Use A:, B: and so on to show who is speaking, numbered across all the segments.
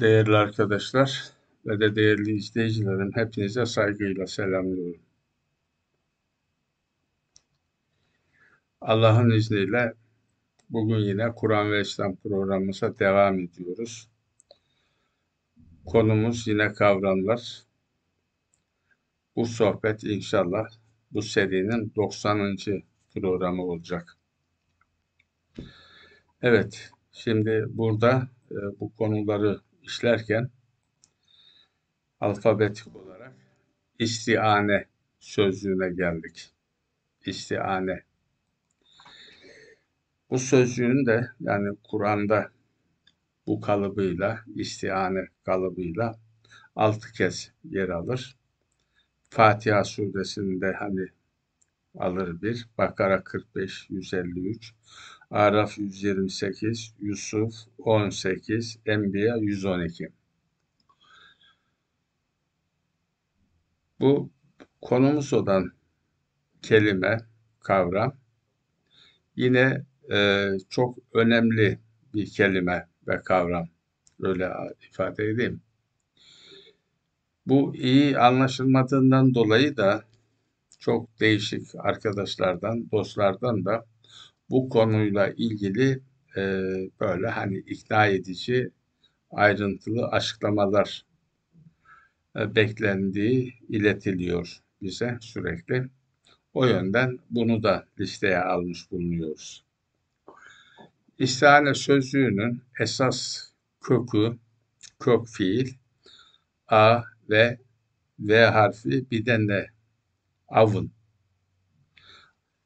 A: Değerli arkadaşlar ve de değerli izleyicilerim hepinize saygıyla selamlıyorum. Allah'ın izniyle bugün yine Kur'an ve İslam programımıza devam ediyoruz. Konumuz yine kavramlar. Bu sohbet inşallah bu serinin 90. programı olacak. Evet, şimdi burada e, bu konuları işlerken alfabetik olarak istiane sözcüğüne geldik. İstiane. Bu sözcüğün de yani Kur'an'da bu kalıbıyla, istiane kalıbıyla altı kez yer alır. Fatiha suresinde hani alır bir, Bakara 45, 153, Araf 128, Yusuf 18, Enbiya 112. Bu konumuz olan kelime, kavram yine e, çok önemli bir kelime ve kavram. Öyle ifade edeyim. Bu iyi anlaşılmadığından dolayı da çok değişik arkadaşlardan, dostlardan da bu konuyla ilgili e, böyle hani ikna edici ayrıntılı açıklamalar e, beklendiği iletiliyor bize sürekli. O yönden bunu da listeye almış bulunuyoruz. İstihane sözlüğünün esas kökü, kök fiil, A ve V harfi bir de? Avın.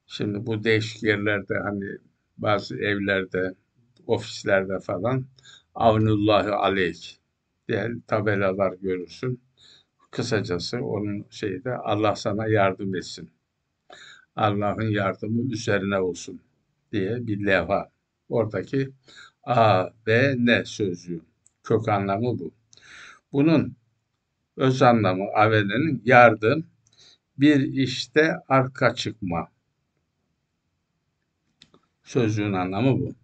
A: Şimdi bu değişik yerlerde hani bazı evlerde, ofislerde falan Avnullahü aleyk diye tabelalar görürsün. Kısacası onun şeyi de Allah sana yardım etsin. Allah'ın yardımı üzerine olsun diye bir levha. Oradaki A, B, N sözcüğü. Kök anlamı bu. Bunun öz anlamı avenenin yardım, bir işte arka çıkma. Sözcüğün anlamı bu.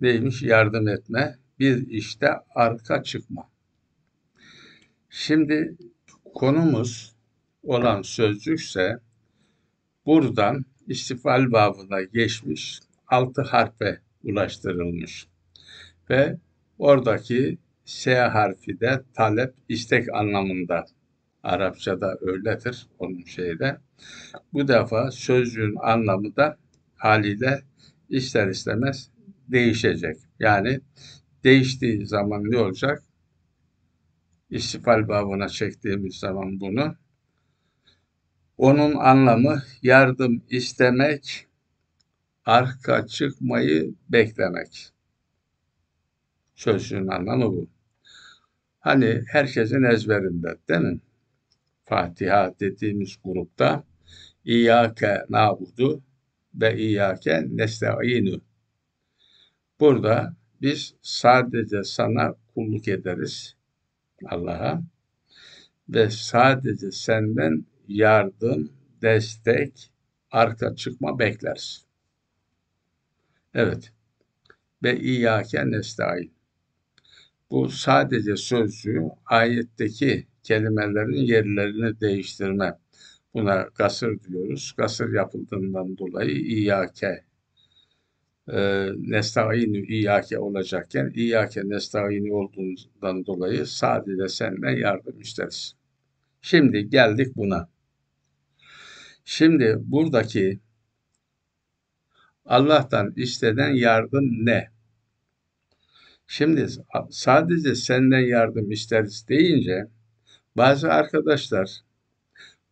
A: Neymiş? Yardım etme, bir işte arka çıkma. Şimdi konumuz olan sözcükse buradan istifal babına geçmiş, altı harfe ulaştırılmış ve oradaki S harfi de talep, istek anlamında. Arapçada öyledir onun şeyde. Bu defa sözcüğün anlamı da haliyle ister istemez değişecek. Yani değiştiği zaman ne olacak? İstifal babına çektiğimiz zaman bunu onun anlamı yardım istemek, arka çıkmayı beklemek. Sözcüğün anlamı bu. Hani herkesin ezberinde değil mi? Fatiha dediğimiz grupta İyyâke nâbudu ve İyyâke nesta'inu. Burada biz sadece sana kulluk ederiz Allah'a ve sadece senden yardım, destek, arka çıkma bekleriz. Evet. Ve İyyâke nesta'in. Bu sadece sözcüğü ayetteki kelimelerin yerlerini değiştirme. Buna gasır diyoruz. Gasır yapıldığından dolayı İyyâke e, nesta'inu İyyâke olacakken İyyâke nesta'inu olduğundan dolayı sadece senden yardım isteriz. Şimdi geldik buna. Şimdi buradaki Allah'tan istenen yardım ne? Şimdi sadece senden yardım isteriz deyince bazı arkadaşlar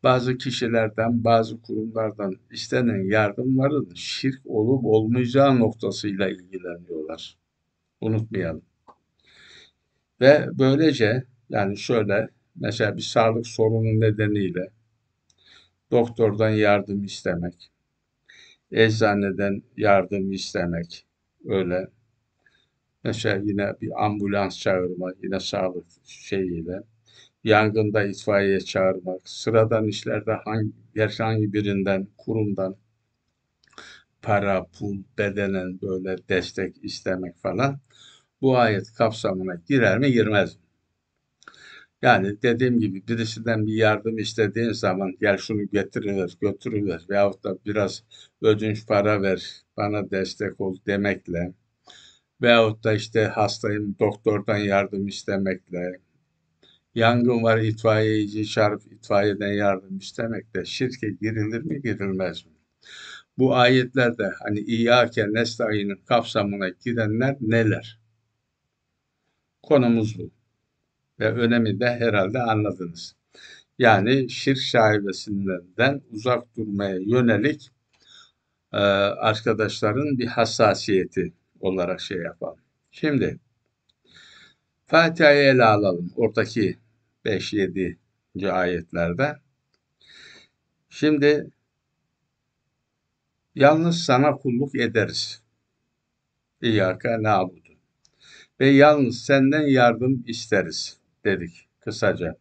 A: bazı kişilerden, bazı kurumlardan istenen yardımların şirk olup olmayacağı noktasıyla ilgileniyorlar. Unutmayalım. Ve böylece yani şöyle mesela bir sağlık sorunu nedeniyle doktordan yardım istemek, eczaneden yardım istemek öyle Mesela yine bir ambulans çağırma, yine sağlık şeyiyle. Yangında itfaiye çağırmak, sıradan işlerde hangi, herhangi birinden, kurumdan para, pul, bedenen böyle destek istemek falan. bu ayet kapsamına girer mi girmez mi? Yani dediğim gibi birisinden bir yardım istediğin zaman gel şunu getiriver, götürüver veyahut da biraz ödünç para ver, bana destek ol demekle veyahut da işte hastayım doktordan yardım istemekle yangın var itfaiyeci çağırıp itfaiyeden yardım istemekle şirke girilir mi girilmez mi? Bu ayetlerde hani İyyâke nestaîn'in kapsamına girenler neler? Konumuz bu. Ve önemi de herhalde anladınız. Yani şirk şaibesinden uzak durmaya yönelik e, arkadaşların bir hassasiyeti olarak şey yapalım. Şimdi Fatiha'yı ele alalım. Oradaki 5-7. ayetlerde. Şimdi yalnız sana kulluk ederiz. İyyâke nâbudu. Ve yalnız senden yardım isteriz dedik kısaca.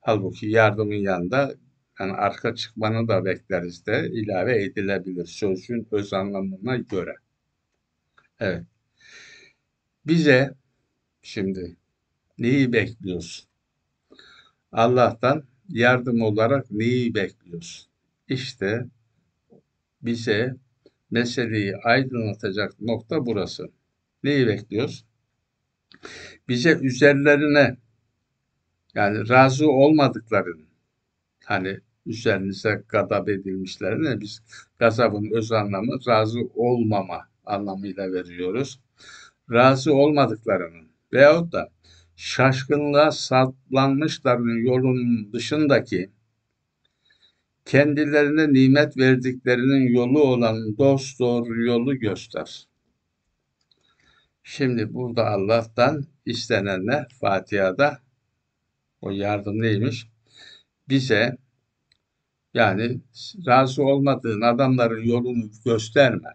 A: Halbuki yardımın yanında yani arka çıkmanı da bekleriz de ilave edilebilir sözcüğün öz anlamına göre. Evet. Bize şimdi neyi bekliyorsun? Allah'tan yardım olarak neyi bekliyorsun? İşte bize meseleyi aydınlatacak nokta burası. Neyi bekliyoruz? Bize üzerlerine yani razı olmadıklarını hani üzerinize gadap edilmişlerine biz gazabın öz anlamı razı olmama anlamıyla veriyoruz. Razı olmadıklarının veyahut da şaşkınlığa saplanmışların yolunun dışındaki kendilerine nimet verdiklerinin yolu olan dost doğru yolu göster. Şimdi burada Allah'tan istenenler Fatiha'da o yardım neymiş? Bize yani razı olmadığın adamların yolunu gösterme.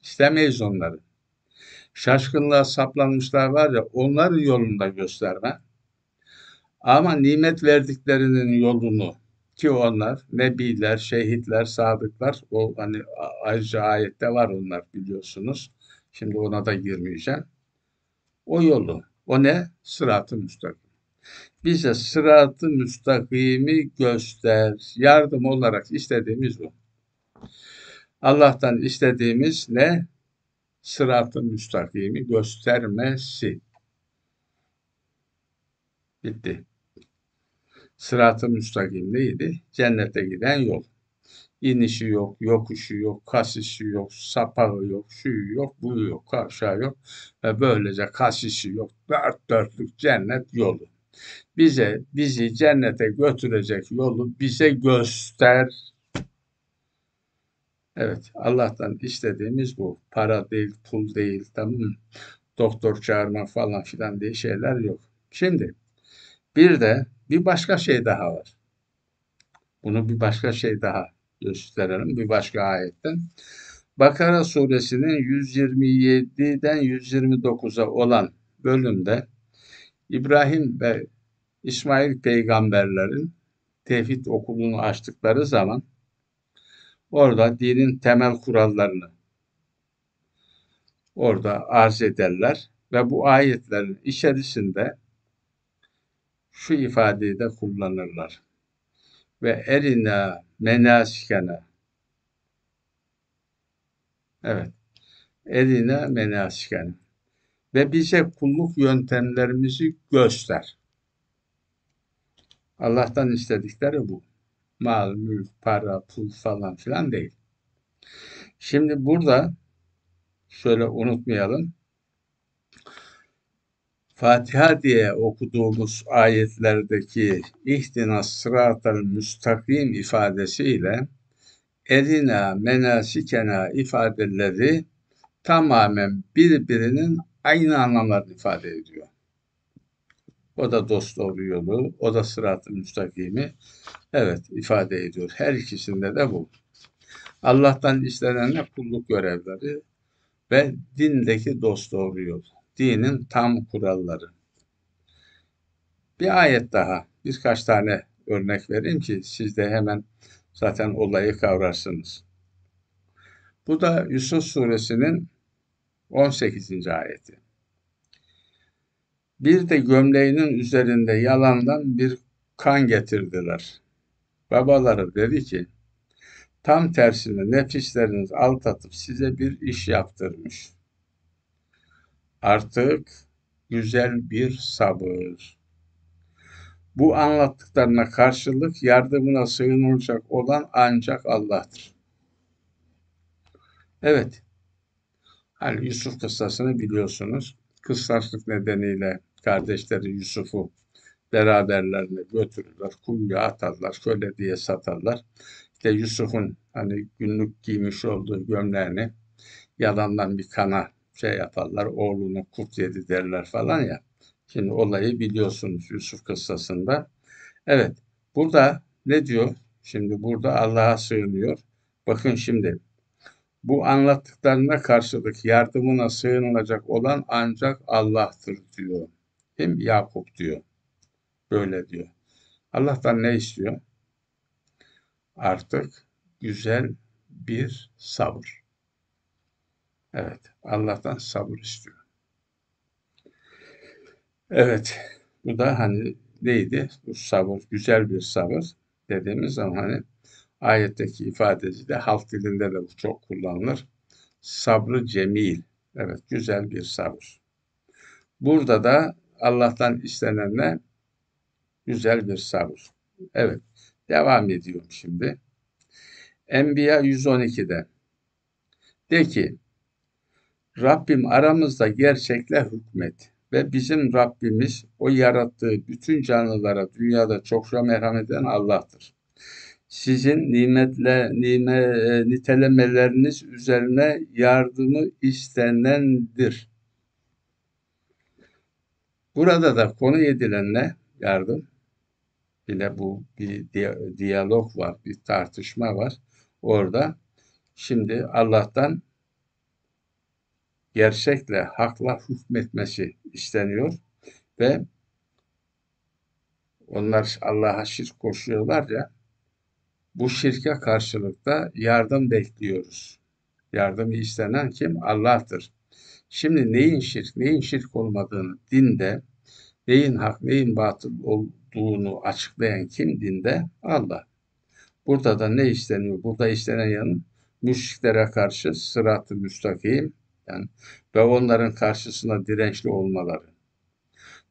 A: İstemeyiz onları. Şaşkınlığa saplanmışlar var ya onların yolunu da gösterme. Ama nimet verdiklerinin yolunu ki onlar nebiler, şehitler, sadıklar o hani ayrıca ayette var onlar biliyorsunuz. Şimdi ona da girmeyeceğim. O yolu. O ne? Sırat-ı müstakim. Bize sırat-ı müstakimi göster. Yardım olarak istediğimiz bu. Allah'tan istediğimiz ne? Sırat-ı müstakimi göstermesi. Bitti. Sırat-ı müstakim neydi? Cennete giden yol. İnişi yok, yokuşu yok, kasisi yok, sapağı yok, şu yok, bu yok, aşağı yok. Ve böylece kasisi yok. Dört dörtlük cennet yolu. Bize, bizi cennete götürecek yolu bize göster. Evet, Allah'tan istediğimiz bu. Para değil, pul değil, tamam? Doktor çağırma falan filan diye şeyler yok. Şimdi bir de bir başka şey daha var. Bunu bir başka şey daha gösterelim bir başka ayetten. Bakara suresinin 127'den 129'a olan bölümde İbrahim ve İsmail peygamberlerin tevhid okulunu açtıkları zaman orada dinin temel kurallarını orada arz ederler ve bu ayetlerin içerisinde şu ifadeyi de kullanırlar. Ve erina menasikene. Evet. Erina menasikene. Ve bize kulluk yöntemlerimizi göster. Allah'tan istedikleri bu. Mal, mülk, para, pul falan filan değil. Şimdi burada şöyle unutmayalım. Fatiha diye okuduğumuz ayetlerdeki ihtinas sıratel müstakim ifadesiyle erina menasikena ifadeleri tamamen birbirinin aynı anlamlarını ifade ediyor. O da dost doğru yolu, o da sırat-ı müstakimi evet ifade ediyor. Her ikisinde de bu. Allah'tan istenen kulluk görevleri ve dindeki dost doğru yol dinin tam kuralları. Bir ayet daha, birkaç tane örnek vereyim ki siz de hemen zaten olayı kavrarsınız. Bu da Yusuf suresinin 18. ayeti. Bir de gömleğinin üzerinde yalandan bir kan getirdiler. Babaları dedi ki, tam tersine nefisleriniz aldatıp size bir iş yaptırmış. Artık güzel bir sabır. Bu anlattıklarına karşılık yardımına sığınılacak olan ancak Allah'tır. Evet. Hani Yusuf kıssasını biliyorsunuz. Kıssaçlık nedeniyle kardeşleri Yusuf'u beraberlerine götürürler, kuyuya atarlar, şöyle diye satarlar. İşte Yusuf'un hani günlük giymiş olduğu gömleğini yalandan bir kana şey yaparlar, oğlunu kurt yedi derler falan ya. Şimdi olayı biliyorsunuz Yusuf kıssasında. Evet, burada ne diyor? Şimdi burada Allah'a sığınıyor. Bakın şimdi bu anlattıklarına karşılık yardımına sığınılacak olan ancak Allah'tır diyor. Hem Yakup diyor. Böyle diyor. Allah'tan ne istiyor? Artık güzel bir sabır. Evet, Allah'tan sabır istiyor. Evet, bu da hani neydi? Bu sabır, güzel bir sabır dediğimiz zaman hani ayetteki ifadesi de halk dilinde de bu çok kullanılır. Sabrı cemil. Evet, güzel bir sabır. Burada da Allah'tan istenen ne? Güzel bir sabır. Evet, devam ediyorum şimdi. Enbiya 112'de. De ki, Rabbim aramızda gerçekle hükmet ve bizim Rabbimiz o yarattığı bütün canlılara dünyada çokça merhamet eden Allah'tır. Sizin nimetle nime, e, nitelemeleriniz üzerine yardımı istenendir. Burada da konu edilen ne? Yardım. Yine bu bir diyalog var, bir tartışma var orada. Şimdi Allah'tan gerçekle, hakla hükmetmesi isteniyor ve onlar Allah'a şirk koşuyorlar ya, bu şirke karşılıkta yardım bekliyoruz. Yardımı istenen kim? Allah'tır. Şimdi neyin şirk, neyin şirk olmadığını dinde, neyin hak, neyin batıl olduğunu açıklayan kim dinde? Allah. Burada da ne isteniyor? Burada istenen yanın müşriklere karşı sırat-ı müstakim, yani ve onların karşısına dirençli olmaları.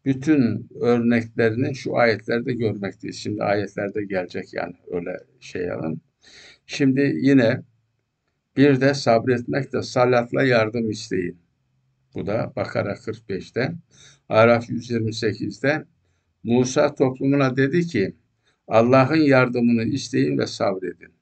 A: Bütün örneklerini şu ayetlerde görmekteyiz. Şimdi ayetlerde gelecek yani öyle şey alın. Şimdi yine bir de sabretmek de salatla yardım isteyin. Bu da Bakara 45'te. Araf 128'de Musa toplumuna dedi ki Allah'ın yardımını isteyin ve sabredin.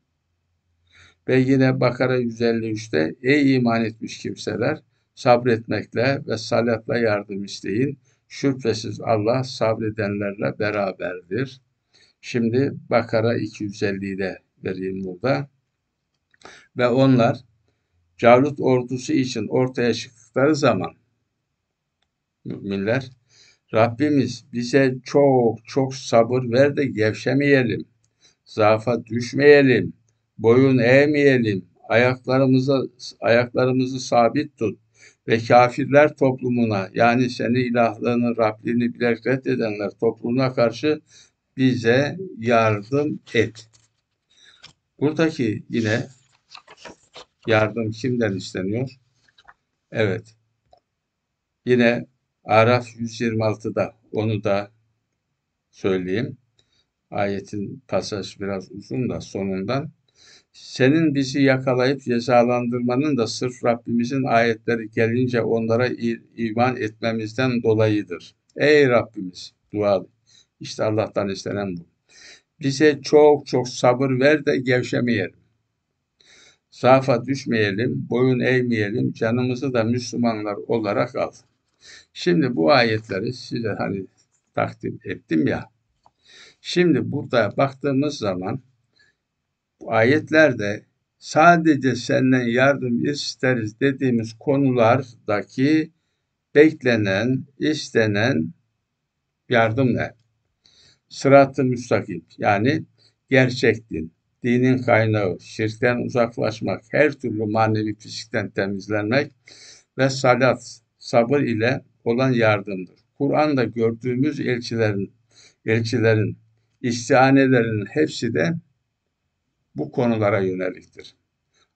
A: Ve yine Bakara 153'te ey iman etmiş kimseler sabretmekle ve salatla yardım isteyin. Şüphesiz Allah sabredenlerle beraberdir. Şimdi Bakara 250'de vereyim burada. Ve onlar Calut ordusu için ortaya çıktıkları zaman müminler Rabbimiz bize çok çok sabır ver de gevşemeyelim, zaafa düşmeyelim boyun eğmeyelim, ayaklarımızı ayaklarımızı sabit tut ve kafirler toplumuna yani seni ilahlığını, Rabbini bilerek reddedenler toplumuna karşı bize yardım et. Buradaki yine yardım kimden isteniyor? Evet. Yine Araf 126'da onu da söyleyeyim. Ayetin pasaj biraz uzun da sonundan senin bizi yakalayıp cezalandırmanın da sırf Rabbimizin ayetleri gelince onlara iman etmemizden dolayıdır. Ey Rabbimiz dua İşte Allah'tan istenen bu. Bize çok çok sabır ver de gevşemeyelim. Zaafa düşmeyelim, boyun eğmeyelim, canımızı da Müslümanlar olarak al. Şimdi bu ayetleri size hani takdim ettim ya. Şimdi burada baktığımız zaman ayetlerde sadece senden yardım isteriz dediğimiz konulardaki beklenen, istenen yardım ne? Sırat-ı müstakim yani gerçek din, dinin kaynağı, şirkten uzaklaşmak, her türlü manevi fisikten temizlenmek ve salat, sabır ile olan yardımdır. Kur'an'da gördüğümüz elçilerin, elçilerin istihanelerinin hepsi de bu konulara yöneliktir.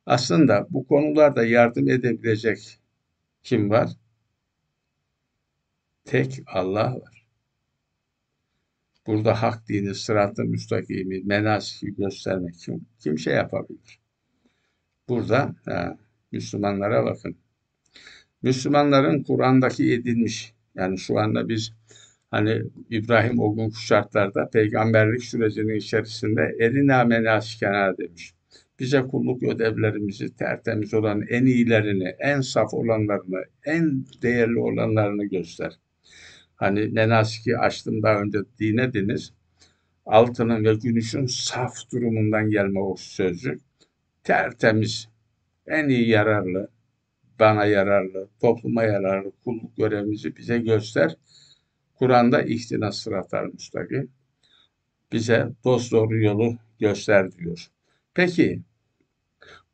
A: Aslında bu konularda yardım edebilecek kim var? Tek Allah var. Burada hak dini, sıratı müstakimi, menasiki göstermek kim, kim şey yapabilir? Burada ha, Müslümanlara bakın. Müslümanların Kur'an'daki edinmiş, yani şu anda biz hani İbrahim o gün şartlarda peygamberlik sürecinin içerisinde erina menasikena demiş. Bize kulluk ödevlerimizi tertemiz olan en iyilerini, en saf olanlarını, en değerli olanlarını göster. Hani menasiki açtım daha önce dinlediniz. Altının ve gümüşün saf durumundan gelme o sözcük. Tertemiz, en iyi yararlı, bana yararlı, topluma yararlı kulluk görevimizi bize göster. Kur'an'da ihtina sıratar müstakim. Bize dost doğru yolu göster diyor. Peki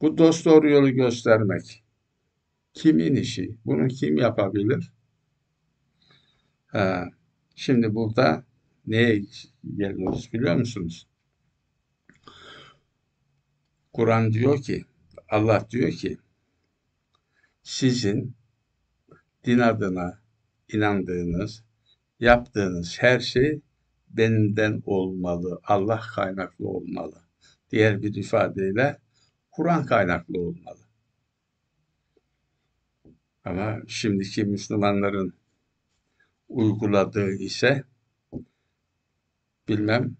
A: bu dost doğru yolu göstermek kimin işi? Bunu kim yapabilir? Ha, şimdi burada neye geliyoruz biliyor musunuz? Kur'an diyor ki, Allah diyor ki, sizin din adına inandığınız, yaptığınız her şey benden olmalı, Allah kaynaklı olmalı. Diğer bir ifadeyle Kur'an kaynaklı olmalı. Ama şimdiki Müslümanların uyguladığı ise bilmem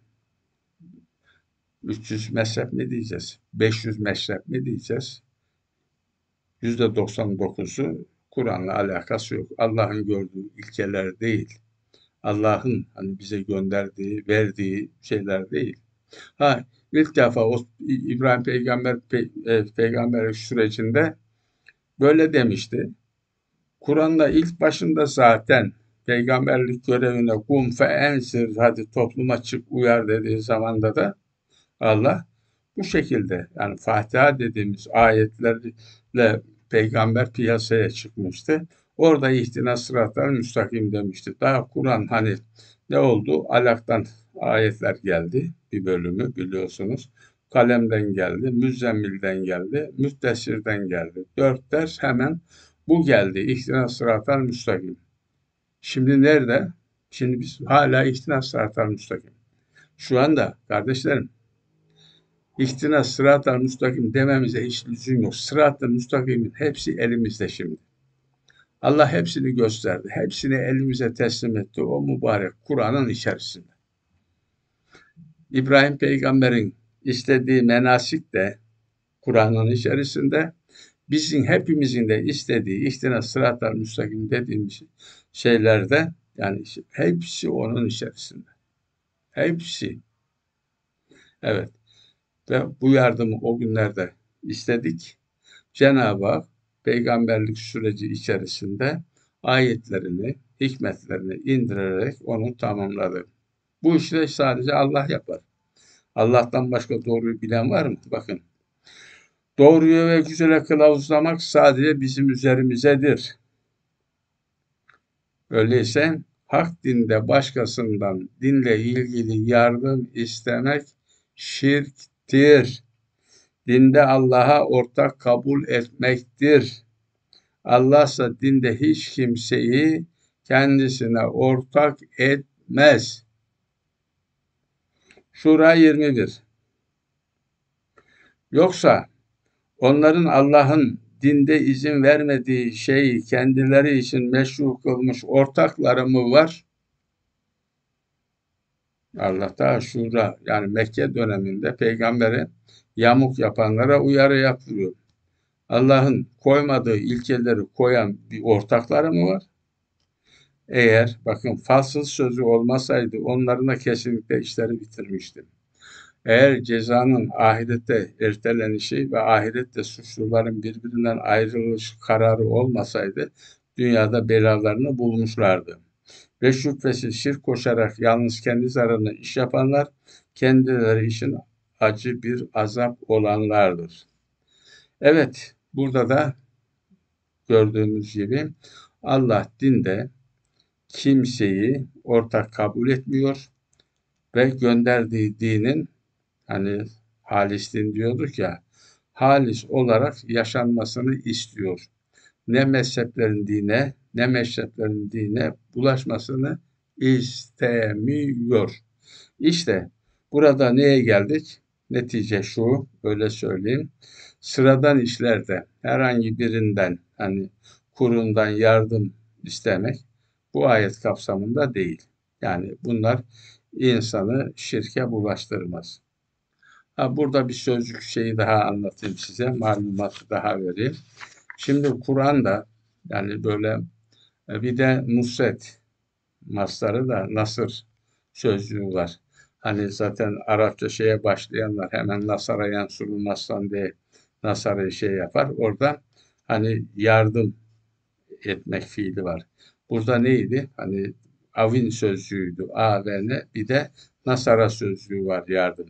A: 300 mezhep mi diyeceğiz? 500 mezhep mi diyeceğiz? %99'u Kur'an'la alakası yok. Allah'ın gördüğü ilkeler değil. Allah'ın hani bize gönderdiği, verdiği şeyler değil. Ha ilk defa o İbrahim peygamber pe, e, peygamberlik sürecinde böyle demişti. Kur'an'da ilk başında zaten peygamberlik görevine kum fe ensir hadi topluma çık uyar dediği zamanda da Allah bu şekilde yani Fatiha dediğimiz ayetlerle peygamber piyasaya çıkmıştı. Orada ihtina sıratlar müstakim demişti. Daha Kur'an hani ne oldu? Alaktan ayetler geldi. Bir bölümü biliyorsunuz. Kalemden geldi, Müzzemmil'den geldi, Müttesir'den geldi. Dört ders hemen bu geldi. İhtina sıratlar müstakim. Şimdi nerede? Şimdi biz hala ihtina sıratlar müstakim. Şu anda kardeşlerim ihtina sıratlar müstakim dememize hiç lüzum yok. Sıratlar müstakimin hepsi elimizde şimdi. Allah hepsini gösterdi. Hepsini elimize teslim etti. O mübarek Kur'an'ın içerisinde. İbrahim peygamberin istediği menasik de Kur'an'ın içerisinde. Bizim hepimizin de istediği ihtina sıratlar müstakim dediğimiz şeylerde yani hepsi onun içerisinde. Hepsi. Evet. Ve bu yardımı o günlerde istedik. Cenab-ı Hak peygamberlik süreci içerisinde ayetlerini, hikmetlerini indirerek onu tamamladı. Bu işi sadece Allah yapar. Allah'tan başka doğruyu bilen var mı? Bakın. Doğruyu ve güzele kılavuzlamak sadece bizim üzerimizedir. Öyleyse hak dinde başkasından dinle ilgili yardım istemek şirktir. Dinde Allah'a ortak kabul etmektir. Allah ise dinde hiç kimseyi kendisine ortak etmez. Şura 21 Yoksa onların Allah'ın dinde izin vermediği şeyi kendileri için meşru kılmış ortakları mı var? Allah da şura yani Mekke döneminde peygambere yamuk yapanlara uyarı yapıyor. Allah'ın koymadığı ilkeleri koyan bir ortakları mı var? Eğer bakın falsız sözü olmasaydı onların da kesinlikle işleri bitirmiştim. Eğer cezanın ahirette ertelenişi ve ahirette suçluların birbirinden ayrılış kararı olmasaydı dünyada belalarını bulmuşlardı. Ve şüphesiz şirk koşarak yalnız kendi zararına iş yapanlar kendileri için acı bir azap olanlardır. Evet, burada da gördüğümüz gibi Allah dinde kimseyi ortak kabul etmiyor ve gönderdiği dinin hani halis din diyorduk ya halis olarak yaşanmasını istiyor. Ne mezheplerin dine ne mezheplerin dine bulaşmasını istemiyor. İşte burada neye geldik? Netice şu, öyle söyleyeyim. Sıradan işlerde herhangi birinden hani kurundan yardım istemek bu ayet kapsamında değil. Yani bunlar insanı şirke bulaştırmaz. Ha, burada bir sözcük şeyi daha anlatayım size, malumatı daha vereyim. Şimdi Kur'an'da yani böyle e, bir de Nusret masları da Nasır sözcüğü var. Hani zaten Arapça şeye başlayanlar hemen Nasara yansuru Nasran diye Nasara'yı şey yapar. Orada hani yardım etmek fiili var. Burada neydi? Hani avin sözcüğüydü. A ve ne? Bir de Nasara sözcüğü var yardım.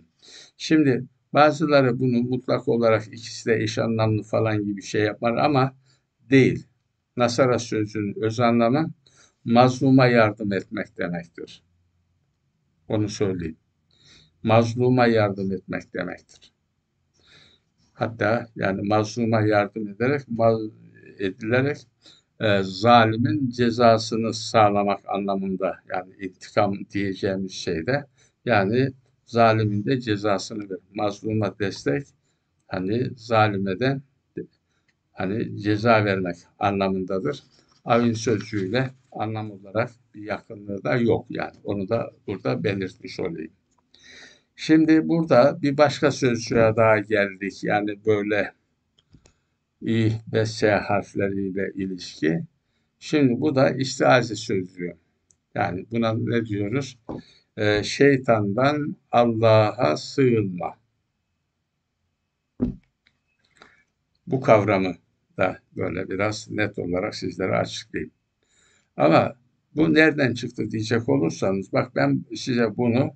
A: Şimdi bazıları bunu mutlak olarak ikisi de eş anlamlı falan gibi şey yapar ama değil. Nasara sözcüğünün öz anlamı mazluma yardım etmek demektir. Onu söyleyeyim. Mazluma yardım etmek demektir. Hatta yani mazluma yardım ederek, edilerek e, zalimin cezasını sağlamak anlamında yani intikam diyeceğimiz şeyde yani zalimin de cezasını ver. Mazluma destek hani zalime de hani ceza vermek anlamındadır. Avin sözcüğüyle anlam olarak bir yakınlığı da yok yani. Onu da burada belirtmiş olayım. Şimdi burada bir başka sözcüğe daha geldik. Yani böyle i ve s harfleriyle ilişki. Şimdi bu da istiaze sözcüğü. Yani buna ne diyoruz? Ee, şeytandan Allah'a sığınma. Bu kavramı da böyle biraz net olarak sizlere açıklayayım. Ama bu nereden çıktı diyecek olursanız bak ben size bunu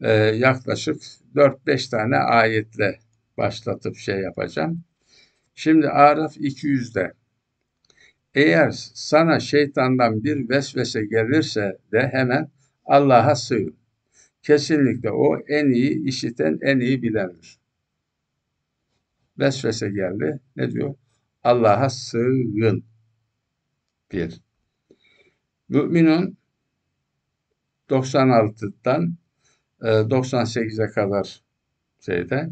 A: e, yaklaşık 4-5 tane ayetle başlatıp şey yapacağım. Şimdi Araf 200'de eğer sana şeytandan bir vesvese gelirse de hemen Allah'a sığın. Kesinlikle o en iyi işiten, en iyi bilendir. Vesvese geldi. Ne diyor? Allah'a sığın. Bir. Müminun 96'dan 98'e kadar şeyde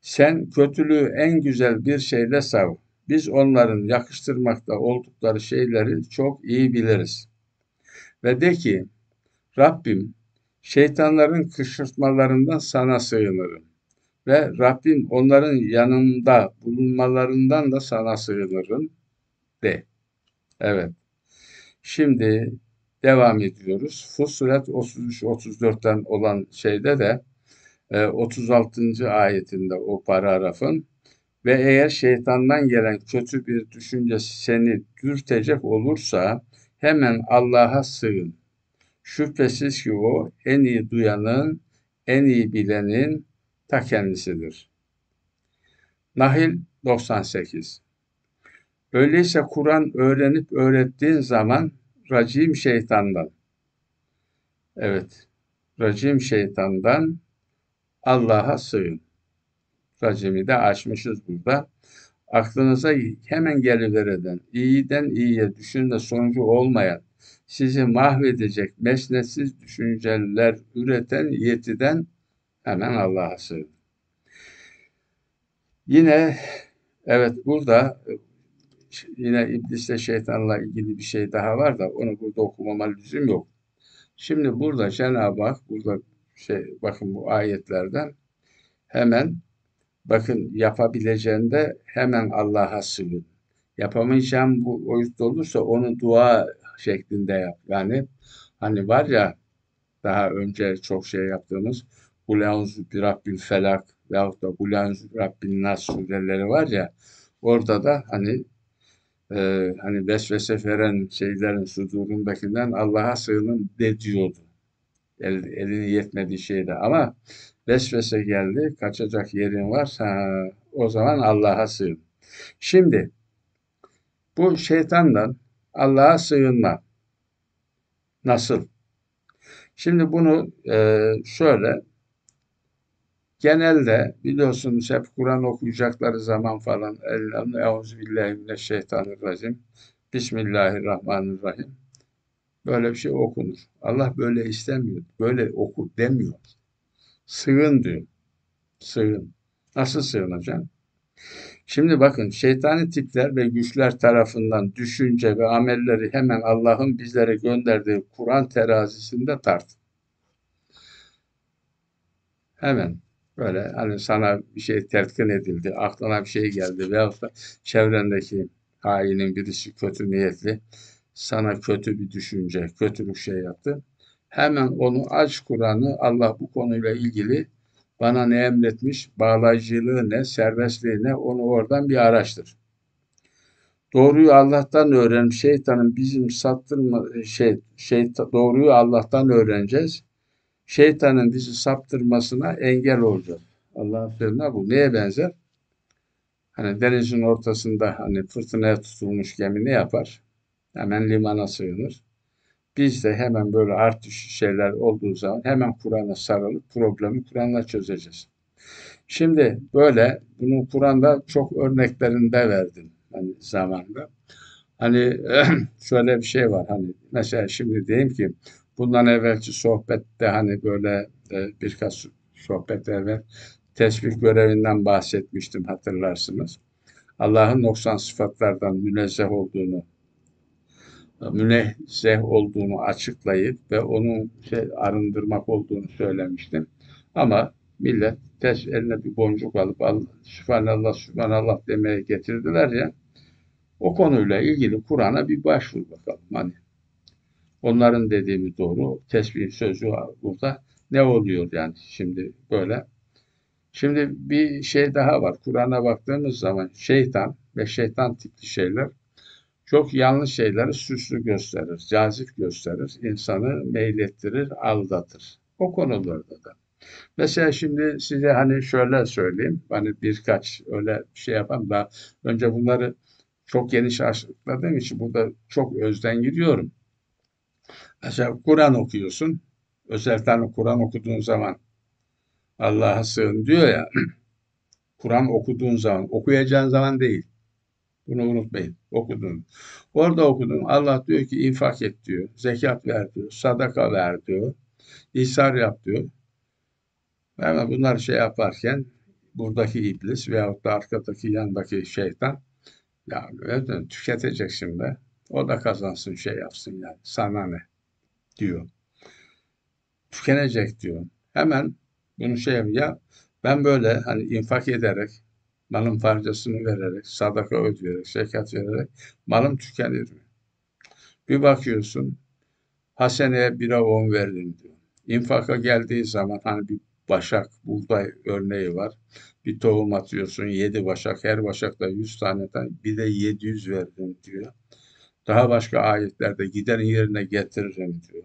A: sen kötülüğü en güzel bir şeyle sav. Biz onların yakıştırmakta oldukları şeyleri çok iyi biliriz. Ve de ki Rabbim şeytanların kışırtmalarından sana sığınırım. Ve Rabbim onların yanında bulunmalarından da sana sığınırım de. Evet. Şimdi devam ediyoruz. Fussilet 33-34'ten olan şeyde de 36. E, ayetinde o paragrafın ve eğer şeytandan gelen kötü bir düşünce seni dürtecek olursa hemen Allah'a sığın. Şüphesiz ki o en iyi duyanın, en iyi bilenin ta kendisidir. Nahil 98 Öyleyse Kur'an öğrenip öğrettiğin zaman racim şeytandan, evet, racim şeytandan Allah'a sığın. Racimi de açmışız burada. Aklınıza hemen geliveren, iyiden iyiye düşünme sonucu olmayan, sizi mahvedecek mesnetsiz düşünceler üreten yetiden hemen Allah'a sığın. Yine evet burada yine iblisle şeytanla ilgili bir şey daha var da onu burada okumama lüzum yok. Şimdi burada Cenab-ı Hak burada şey bakın bu ayetlerden hemen bakın yapabileceğinde hemen Allah'a sığın. Yapamayacağım bu boyutta olursa onu dua şeklinde yap. Yani hani var ya daha önce çok şey yaptığımız Ulanzu bir Rabbil Felak veyahut da Ulanzu Rabbin Nas sureleri var ya orada da hani e, hani vesvese veren şeylerin sudurundakinden Allah'a sığının de diyordu. El, elini yetmediği şeyde ama vesvese geldi kaçacak yerin var ha, o zaman Allah'a sığın. Şimdi bu şeytandan Allah'a sığınma. Nasıl? Şimdi bunu e, şöyle genelde biliyorsunuz hep Kur'an okuyacakları zaman falan Euzubillahimineşşeytanirracim Bismillahirrahmanirrahim böyle bir şey okunur. Allah böyle istemiyor. Böyle oku demiyor. Sığın diyor. Sığın. Nasıl sığınacaksın? Şimdi bakın şeytani tipler ve güçler tarafından düşünce ve amelleri hemen Allah'ın bizlere gönderdiği Kur'an terazisinde tart. Hemen böyle hani sana bir şey telkin edildi, aklına bir şey geldi veyahut da çevrendeki hainin birisi kötü niyetli sana kötü bir düşünce, kötü bir şey yaptı. Hemen onu aç Kur'an'ı Allah bu konuyla ilgili bana ne emretmiş, bağlayıcılığı ne, serbestliği ne onu oradan bir araştır. Doğruyu Allah'tan öğren. Şeytanın bizim saptırma şey şey doğruyu Allah'tan öğreneceğiz. Şeytanın bizi saptırmasına engel olacağız. Allah'ın sözüne bu. Neye benzer? Hani denizin ortasında hani fırtınaya tutulmuş gemi ne yapar? Hemen limana sığınır. Biz de hemen böyle artış şeyler olduğu zaman hemen Kur'an'a sarılıp problemi Kur'an'la çözeceğiz. Şimdi böyle bunu Kur'an'da çok örneklerinde verdim hani zamanda. Hani şöyle bir şey var hani mesela şimdi diyeyim ki bundan evvelki sohbette hani böyle e, birkaç sohbet evvel tesbih görevinden bahsetmiştim hatırlarsınız. Allah'ın 90 sıfatlardan münezzeh olduğunu münezzeh olduğunu açıklayıp ve onu şey, arındırmak olduğunu söylemiştim. Ama millet ters eline bir boncuk alıp Allah, Sübhanallah, Sübhanallah demeye getirdiler ya. O konuyla ilgili Kur'an'a bir başvur bakalım. Hani onların dediği doğru. Tesbih sözü burada. Ne oluyor yani şimdi böyle? Şimdi bir şey daha var. Kur'an'a baktığımız zaman şeytan ve şeytan tipli şeyler çok yanlış şeyleri süslü gösterir, cazip gösterir, insanı meylettirir, aldatır. O konularda da. Mesela şimdi size hani şöyle söyleyeyim, hani birkaç öyle şey yapalım da önce bunları çok geniş açıkladığım için burada çok özden gidiyorum. Mesela Kur'an okuyorsun, özellikle Kur'an okuduğun zaman Allah'a sığın diyor ya, Kur'an okuduğun zaman, okuyacağın zaman değil. Bunu unutmayın. Okudun. Orada okudun. Allah diyor ki infak et diyor. Zekat ver diyor. Sadaka ver diyor. İhsar yap diyor. Ama bunlar şey yaparken buradaki iblis veyahut da arkadaki yandaki şeytan ya evet, tüketecek şimdi. O da kazansın şey yapsın yani. Sana ne? diyor. Tükenecek diyor. Hemen bunu şey ya ben böyle hani infak ederek malın parçasını vererek, sadaka ödeyerek, zekat vererek malım tükenir mi? Bir bakıyorsun haseneye bire on veririm diyor. İnfaka geldiği zaman hani bir başak, buğday örneği var. Bir tohum atıyorsun, yedi başak, her başakta yüz taneden bir de yedi yüz veririm diyor. Daha başka ayetlerde giderin yerine getiririm diyor.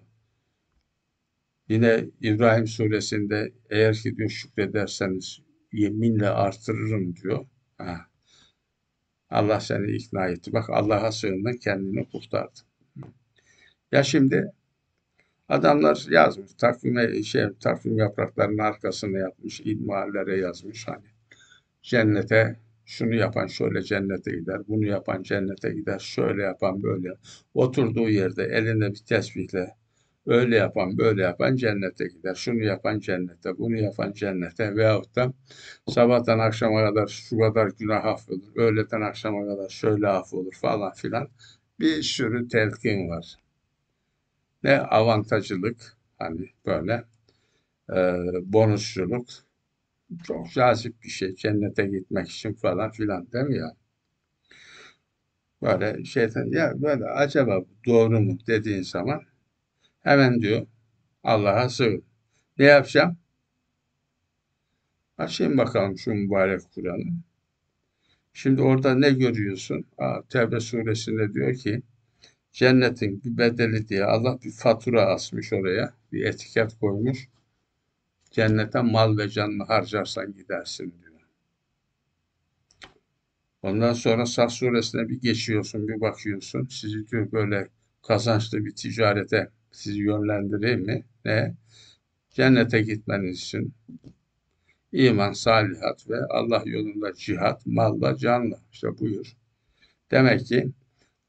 A: Yine İbrahim suresinde eğer ki diyor şükrederseniz yeminle artırırım diyor. Ha. Allah seni ikna etti. Bak Allah'a sığındın kendini kurtardın. Ya şimdi adamlar yazmış takvime şey takvim yapraklarının arkasına yapmış ilmihallere yazmış hani cennete şunu yapan şöyle cennete gider, bunu yapan cennete gider, şöyle yapan böyle. Oturduğu yerde eline bir tesbihle Öyle yapan, böyle yapan cennete gider. Şunu yapan cennete, bunu yapan cennete veyahut da sabahtan akşama kadar şu kadar günah affolur, öğleden akşama kadar şöyle affolur falan filan. Bir sürü telkin var. Ne avantajlılık, hani böyle e, bonusçuluk, çok cazip bir şey cennete gitmek için falan filan değil mi ya? Böyle şeyden ya böyle acaba doğru mu dediğin zaman Hemen diyor Allah'a sığın. Ne yapacağım? Açayım bakalım şu mübarek Kur'an'ı. Şimdi orada ne görüyorsun? Aa, Tevbe suresinde diyor ki cennetin bir bedeli diye Allah bir fatura asmış oraya. Bir etiket koymuş. Cennete mal ve canını harcarsan gidersin diyor. Ondan sonra Saf suresine bir geçiyorsun, bir bakıyorsun. Sizi diyor böyle kazançlı bir ticarete sizi yönlendireyim mi? Ne? Cennete gitmeniz için iman, salihat ve Allah yolunda cihat, malla, canla. İşte buyur. Demek ki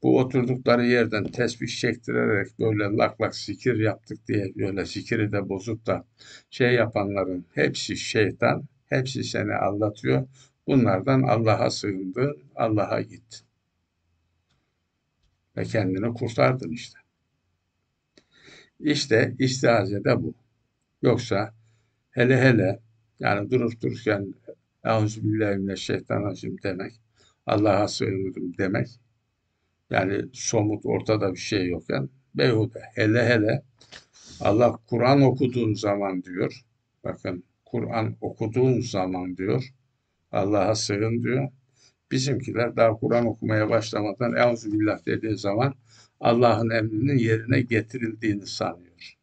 A: bu oturdukları yerden tesbih çektirerek böyle lak lak zikir yaptık diye böyle zikiri de bozup da şey yapanların hepsi şeytan, hepsi seni aldatıyor. Bunlardan Allah'a sığındın, Allah'a git. Ve kendini kurtardın işte. İşte istiaze de bu. Yoksa hele hele yani durup dururken Euzubillahimineşşeytanirracim demek, Allah'a sığınırım demek, yani somut ortada bir şey yokken beyhude. Hele hele Allah Kur'an okuduğun zaman diyor, bakın Kur'an okuduğun zaman diyor, Allah'a sığın diyor. Bizimkiler daha Kur'an okumaya başlamadan Euzubillah dediği zaman Allah'ın emrinin yerine getirildiğini sanıyor.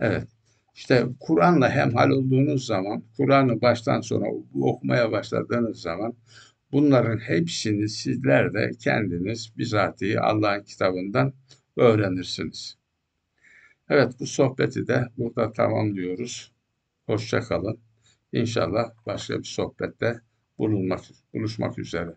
A: Evet. İşte Kur'an'la hemhal olduğunuz zaman, Kur'an'ı baştan sona okumaya başladığınız zaman bunların hepsini sizler de kendiniz bizatihi Allah'ın kitabından öğrenirsiniz. Evet bu sohbeti de burada tamamlıyoruz. Hoşça kalın. İnşallah başka bir sohbette bulunmak, buluşmak üzere.